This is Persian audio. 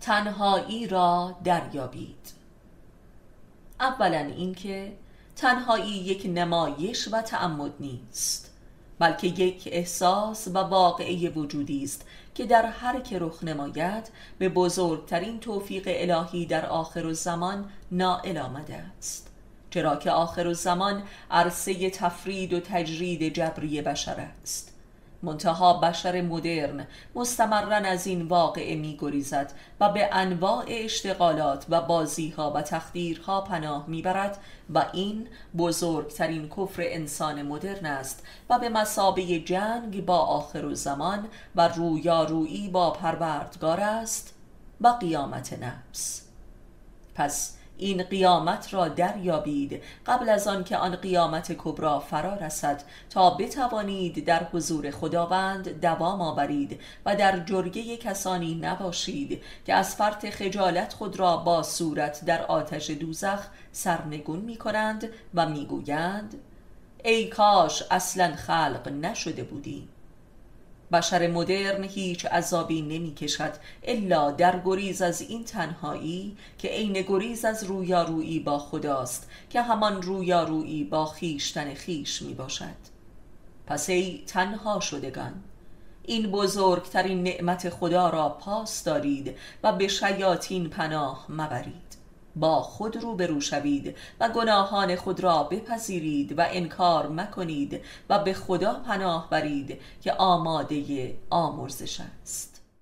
تنهایی را دریابید. اولا اینکه تنهایی یک نمایش و تعمد نیست بلکه یک احساس و واقعه وجودی است که در هر که رخ نماید به بزرگترین توفیق الهی در آخر زمان نائل آمده است. چرا که آخر زمان عرصه تفرید و تجرید جبری بشر است. منتها بشر مدرن مستمرن از این واقعه می گریزد و به انواع اشتغالات و بازیها و تخدیرها پناه می‌برد و این بزرگترین کفر انسان مدرن است و به مسابه جنگ با آخر زمان و رویارویی با پروردگار است و قیامت نفس. پس این قیامت را دریابید. قبل از آن که آن قیامت کبرا فرا رسد تا بتوانید در حضور خداوند دوام آورید و در جرگه کسانی نباشید که از فرط خجالت خود را با صورت در آتش دوزخ سرنگون می کنند و می‌گویند ای کاش اصلا خلق نشده بودیم بشر مدرن هیچ عذابی نمی کشد الا در گریز از این تنهایی که عین گریز از رویارویی با خداست که همان رویارویی با خیشتن خیش می باشد. پس ای تنها شدگان این بزرگترین نعمت خدا را پاس دارید و به شیاطین پناه مبرید. با خود رو شوید و گناهان خود را بپذیرید و انکار مکنید و به خدا پناه برید که آماده آمرزش است.